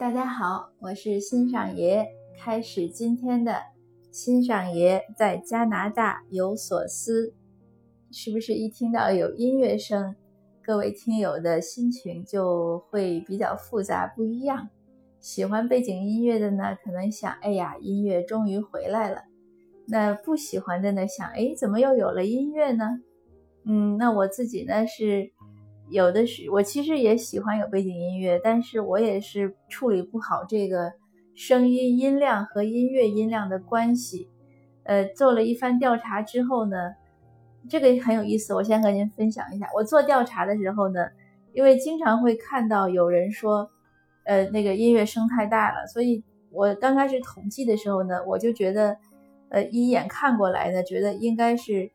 大家好，我是欣赏爷，开始今天的欣赏爷在加拿大有所思。是不是一听到有音乐声，各位听友的心情就会比较复杂不一样？喜欢背景音乐的呢，可能想，哎呀，音乐终于回来了。那不喜欢的呢，想，哎，怎么又有了音乐呢？嗯，那我自己呢是。有的是我其实也喜欢有背景音乐，但是我也是处理不好这个声音音量和音乐音量的关系。呃，做了一番调查之后呢，这个很有意思，我先和您分享一下。我做调查的时候呢，因为经常会看到有人说，呃，那个音乐声太大了，所以我刚开始统计的时候呢，我就觉得，呃，一眼看过来呢，觉得应该是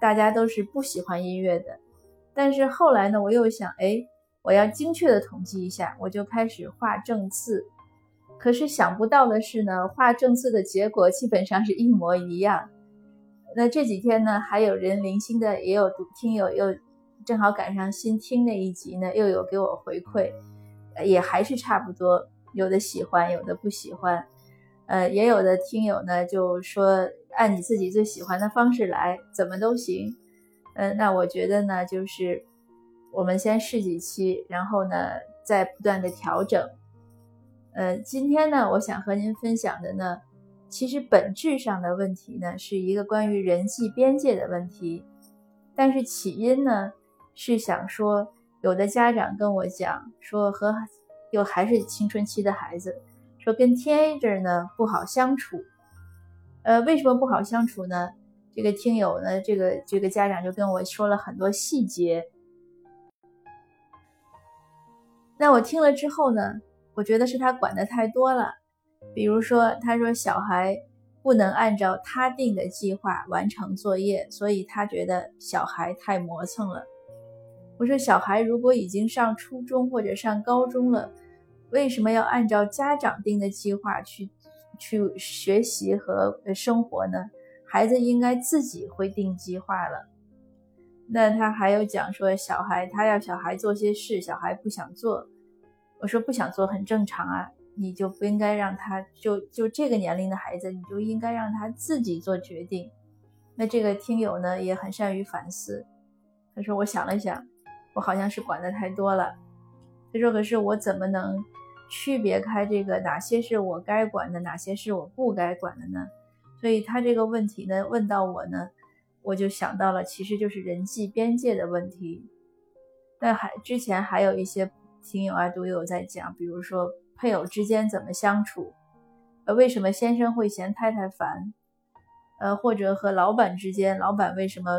大家都是不喜欢音乐的。但是后来呢，我又想，哎，我要精确的统计一下，我就开始画正字。可是想不到的是呢，画正字的结果基本上是一模一样。那这几天呢，还有人零星的也有听友又正好赶上新听那一集呢，又有给我回馈，也还是差不多，有的喜欢，有的不喜欢。呃，也有的听友呢就说按你自己最喜欢的方式来，怎么都行。嗯，那我觉得呢，就是我们先试几期，然后呢，再不断的调整。呃，今天呢，我想和您分享的呢，其实本质上的问题呢，是一个关于人际边界的问题。但是起因呢，是想说，有的家长跟我讲说，和又还是青春期的孩子，说跟 teenager 呢不好相处。呃，为什么不好相处呢？这个听友呢，这个这个家长就跟我说了很多细节。那我听了之后呢，我觉得是他管的太多了。比如说，他说小孩不能按照他定的计划完成作业，所以他觉得小孩太磨蹭了。我说，小孩如果已经上初中或者上高中了，为什么要按照家长定的计划去去学习和生活呢？孩子应该自己会定计划了。那他还有讲说，小孩他要小孩做些事，小孩不想做。我说不想做很正常啊，你就不应该让他就就这个年龄的孩子，你就应该让他自己做决定。那这个听友呢也很善于反思，他说我想了想，我好像是管的太多了。他说可是我怎么能区别开这个哪些是我该管的，哪些是我不该管的呢？所以他这个问题呢，问到我呢，我就想到了，其实就是人际边界的问题。那还之前还有一些听友啊，读友在讲，比如说配偶之间怎么相处，呃，为什么先生会嫌太太烦，呃，或者和老板之间，老板为什么，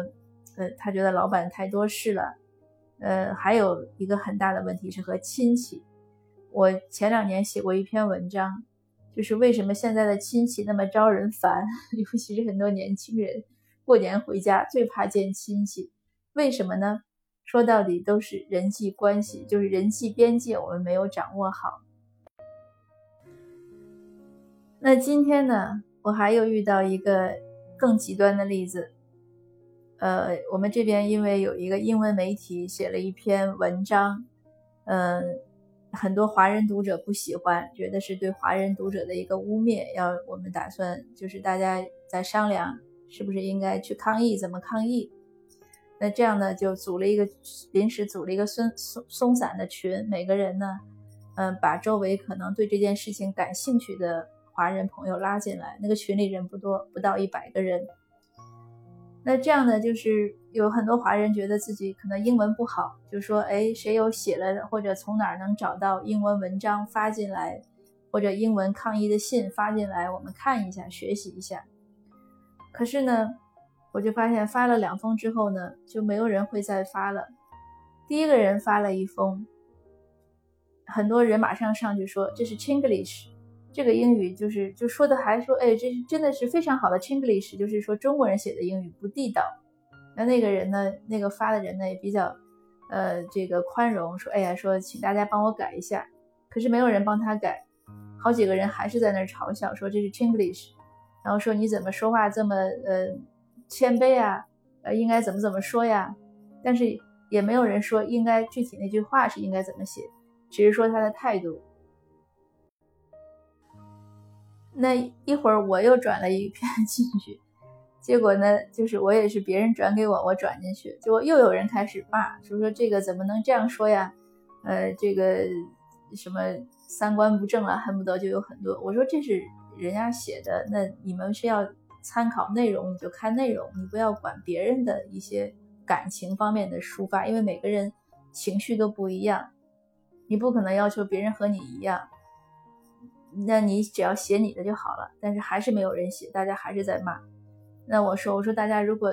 呃，他觉得老板太多事了，呃，还有一个很大的问题是和亲戚。我前两年写过一篇文章。就是为什么现在的亲戚那么招人烦，尤其是很多年轻人过年回家最怕见亲戚，为什么呢？说到底都是人际关系，就是人际边界我们没有掌握好。那今天呢，我还有遇到一个更极端的例子，呃，我们这边因为有一个英文媒体写了一篇文章，嗯。很多华人读者不喜欢，觉得是对华人读者的一个污蔑。要我们打算就是大家在商量，是不是应该去抗议？怎么抗议？那这样呢，就组了一个临时组了一个松松松散的群，每个人呢，嗯，把周围可能对这件事情感兴趣的华人朋友拉进来。那个群里人不多，不到一百个人。那这样呢，就是有很多华人觉得自己可能英文不好，就说，哎，谁有写了或者从哪儿能找到英文文章发进来，或者英文抗议的信发进来，我们看一下，学习一下。可是呢，我就发现发了两封之后呢，就没有人会再发了。第一个人发了一封，很多人马上上去说这是 Chinglish。这个英语就是就说的还说，哎，这是真的是非常好的 Chinglish，就是说中国人写的英语不地道。那那个人呢，那个发的人呢也比较，呃，这个宽容，说，哎呀，说请大家帮我改一下。可是没有人帮他改，好几个人还是在那儿嘲笑，说这是 Chinglish，然后说你怎么说话这么呃谦卑啊，呃，应该怎么怎么说呀？但是也没有人说应该具体那句话是应该怎么写，只是说他的态度。那一会儿我又转了一 篇进去，结果呢，就是我也是别人转给我，我转进去，结果又有人开始骂，说说这个怎么能这样说呀？呃，这个什么三观不正了，恨不得就有很多。我说这是人家写的，那你们是要参考内容，你就看内容，你不要管别人的一些感情方面的抒发，因为每个人情绪都不一样，你不可能要求别人和你一样。那你只要写你的就好了，但是还是没有人写，大家还是在骂。那我说，我说大家如果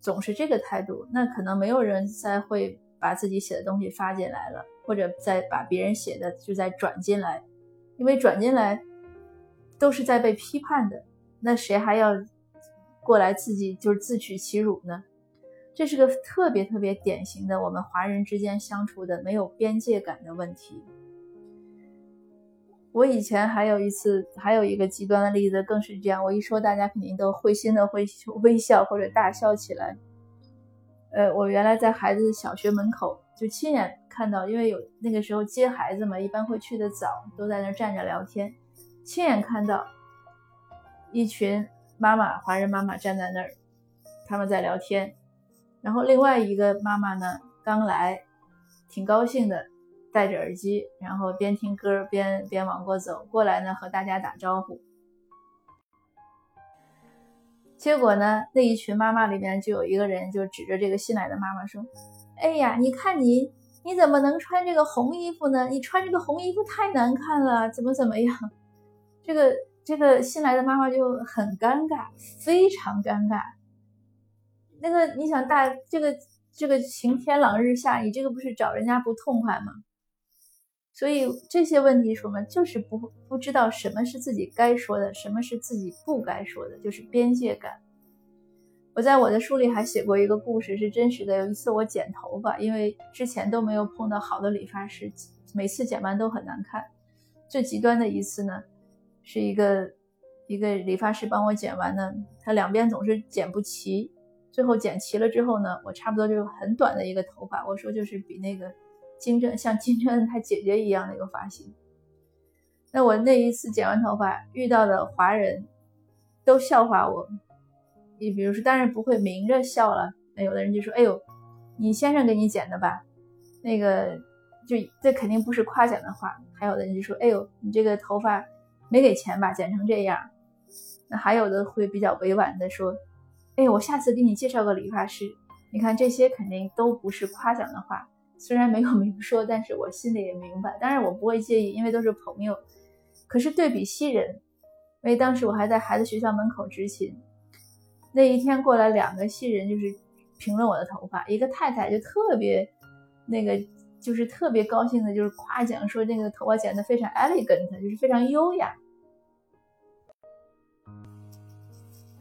总是这个态度，那可能没有人再会把自己写的东西发进来了，或者再把别人写的就再转进来，因为转进来都是在被批判的，那谁还要过来自己就是自取其辱呢？这是个特别特别典型的我们华人之间相处的没有边界感的问题。我以前还有一次，还有一个极端的例子，更是这样。我一说，大家肯定都会心的会微笑或者大笑起来。呃，我原来在孩子小学门口就亲眼看到，因为有那个时候接孩子嘛，一般会去的早，都在那站着聊天。亲眼看到一群妈妈，华人妈妈站在那儿，他们在聊天。然后另外一个妈妈呢，刚来，挺高兴的。戴着耳机，然后边听歌边边往过走过来呢，和大家打招呼。结果呢，那一群妈妈里面就有一个人就指着这个新来的妈妈说：“哎呀，你看你，你怎么能穿这个红衣服呢？你穿这个红衣服太难看了，怎么怎么样？”这个这个新来的妈妈就很尴尬，非常尴尬。那个你想大这个这个晴天朗日下，你这个不是找人家不痛快吗？所以这些问题什么，就是不不知道什么是自己该说的，什么是自己不该说的，就是边界感。我在我的书里还写过一个故事，是真实的。有一次我剪头发，因为之前都没有碰到好的理发师，每次剪完都很难看。最极端的一次呢，是一个一个理发师帮我剪完呢，他两边总是剪不齐，最后剪齐了之后呢，我差不多就很短的一个头发，我说就是比那个。金正像金正恩他姐姐一样的一个发型。那我那一次剪完头发遇到的华人都笑话我，你比如说，当然不会明着笑了。那有的人就说：“哎呦，你先生给你剪的吧？”那个就这肯定不是夸奖的话。还有的人就说：“哎呦，你这个头发没给钱吧？剪成这样。”那还有的会比较委婉的说：“哎，我下次给你介绍个理发师。”你看这些肯定都不是夸奖的话。虽然没有明说，但是我心里也明白。当然我不会介意，因为都是朋友。可是对比西人，因为当时我还在孩子学校门口执勤，那一天过来两个西人，就是评论我的头发。一个太太就特别那个，就是特别高兴的，就是夸奖说那个头发剪得非常 elegant，就是非常优雅。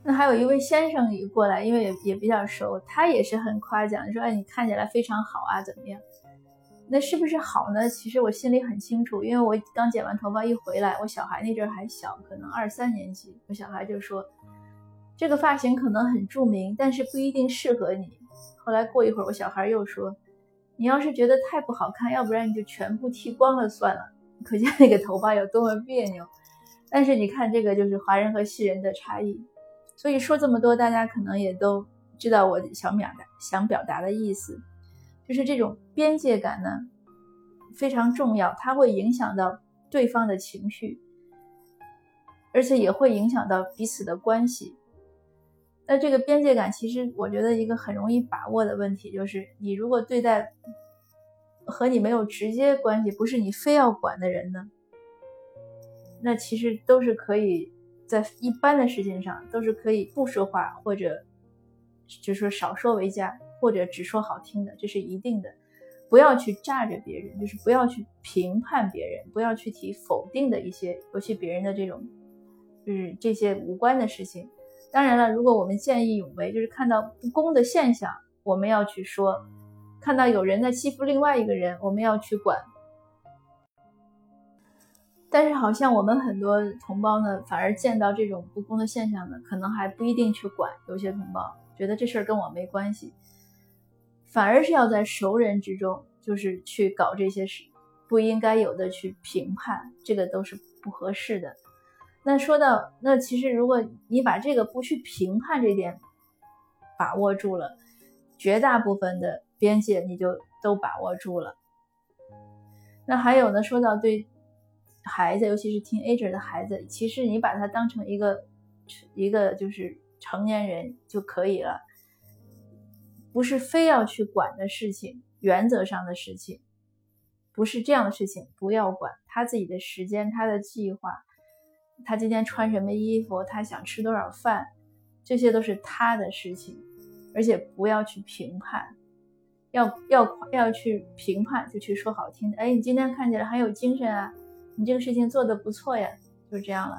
那还有一位先生也过来，因为也也比较熟，他也是很夸奖，说：“哎，你看起来非常好啊，怎么样？”那是不是好呢？其实我心里很清楚，因为我刚剪完头发一回来，我小孩那阵还小，可能二三年级，我小孩就说：“这个发型可能很著名，但是不一定适合你。”后来过一会儿，我小孩又说：“你要是觉得太不好看，要不然你就全部剃光了算了。”可见那个头发有多么别扭。但是你看，这个就是华人和西人的差异。所以说这么多，大家可能也都知道我想表达想表达的意思，就是这种边界感呢非常重要，它会影响到对方的情绪，而且也会影响到彼此的关系。那这个边界感，其实我觉得一个很容易把握的问题，就是你如果对待和你没有直接关系，不是你非要管的人呢，那其实都是可以。在一般的事情上，都是可以不说话，或者就是说少说为佳，或者只说好听的，这是一定的。不要去炸着别人，就是不要去评判别人，不要去提否定的一些，尤其别人的这种，就是这些无关的事情。当然了，如果我们见义勇为，就是看到不公的现象，我们要去说；看到有人在欺负另外一个人，我们要去管。但是好像我们很多同胞呢，反而见到这种不公的现象呢，可能还不一定去管。有些同胞觉得这事儿跟我没关系，反而是要在熟人之中，就是去搞这些事，不应该有的去评判，这个都是不合适的。那说到那，其实如果你把这个不去评判这点把握住了，绝大部分的边界你就都把握住了。那还有呢，说到对孩子，尤其是 teenager 的孩子，其实你把他当成一个一个就是成年人就可以了，不是非要去管的事情，原则上的事情，不是这样的事情，不要管他自己的时间，他的计划。他今天穿什么衣服？他想吃多少饭？这些都是他的事情，而且不要去评判，要要要去评判就去说好听的。哎，你今天看起来很有精神啊，你这个事情做得不错呀，就这样了。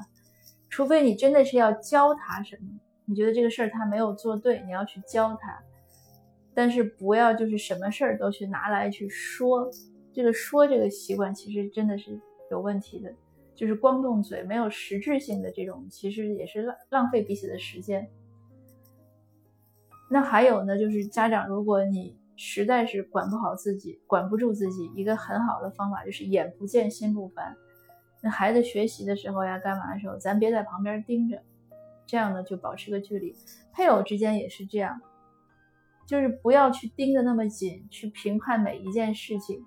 除非你真的是要教他什么，你觉得这个事儿他没有做对，你要去教他，但是不要就是什么事儿都去拿来去说。这个说这个习惯其实真的是有问题的。就是光动嘴，没有实质性的这种，其实也是浪浪费彼此的时间。那还有呢，就是家长，如果你实在是管不好自己，管不住自己，一个很好的方法就是眼不见心不烦。孩子学习的时候呀，干嘛的时候，咱别在旁边盯着，这样呢就保持个距离。配偶之间也是这样，就是不要去盯得那么紧，去评判每一件事情。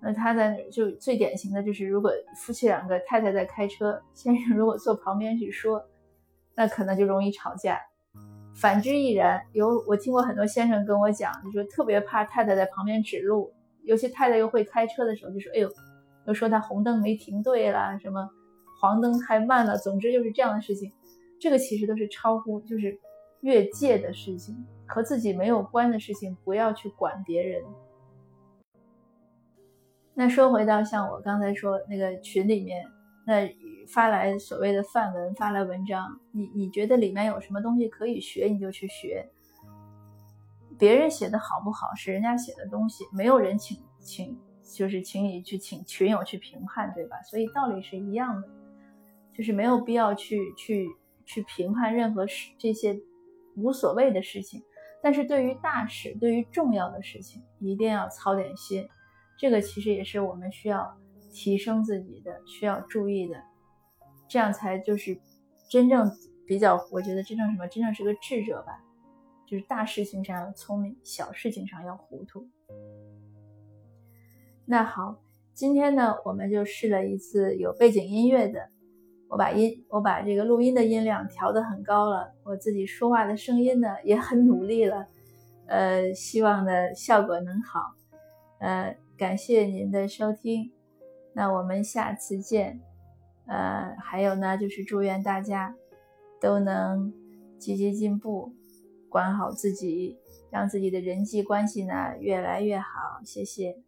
那他在就最典型的就是，如果夫妻两个太太在开车，先生如果坐旁边去说，那可能就容易吵架。反之亦然。有我听过很多先生跟我讲，就说特别怕太太在旁边指路，尤其太太又会开车的时候，就说哎呦，又说他红灯没停对啦，什么黄灯太慢了，总之就是这样的事情。这个其实都是超乎就是越界的事情，和自己没有关的事情，不要去管别人。那说回到像我刚才说那个群里面，那发来所谓的范文，发来文章，你你觉得里面有什么东西可以学，你就去学。别人写的好不好是人家写的东西，没有人请请就是请你去请群友去评判，对吧？所以道理是一样的，就是没有必要去去去评判任何事这些无所谓的事情，但是对于大事，对于重要的事情，一定要操点心。这个其实也是我们需要提升自己的、需要注意的，这样才就是真正比较，我觉得真正什么，真正是个智者吧，就是大事情上要聪明，小事情上要糊涂。那好，今天呢，我们就试了一次有背景音乐的，我把音，我把这个录音的音量调得很高了，我自己说话的声音呢也很努力了，呃，希望呢效果能好，呃。感谢您的收听，那我们下次见。呃，还有呢，就是祝愿大家都能积极进步，管好自己，让自己的人际关系呢越来越好。谢谢。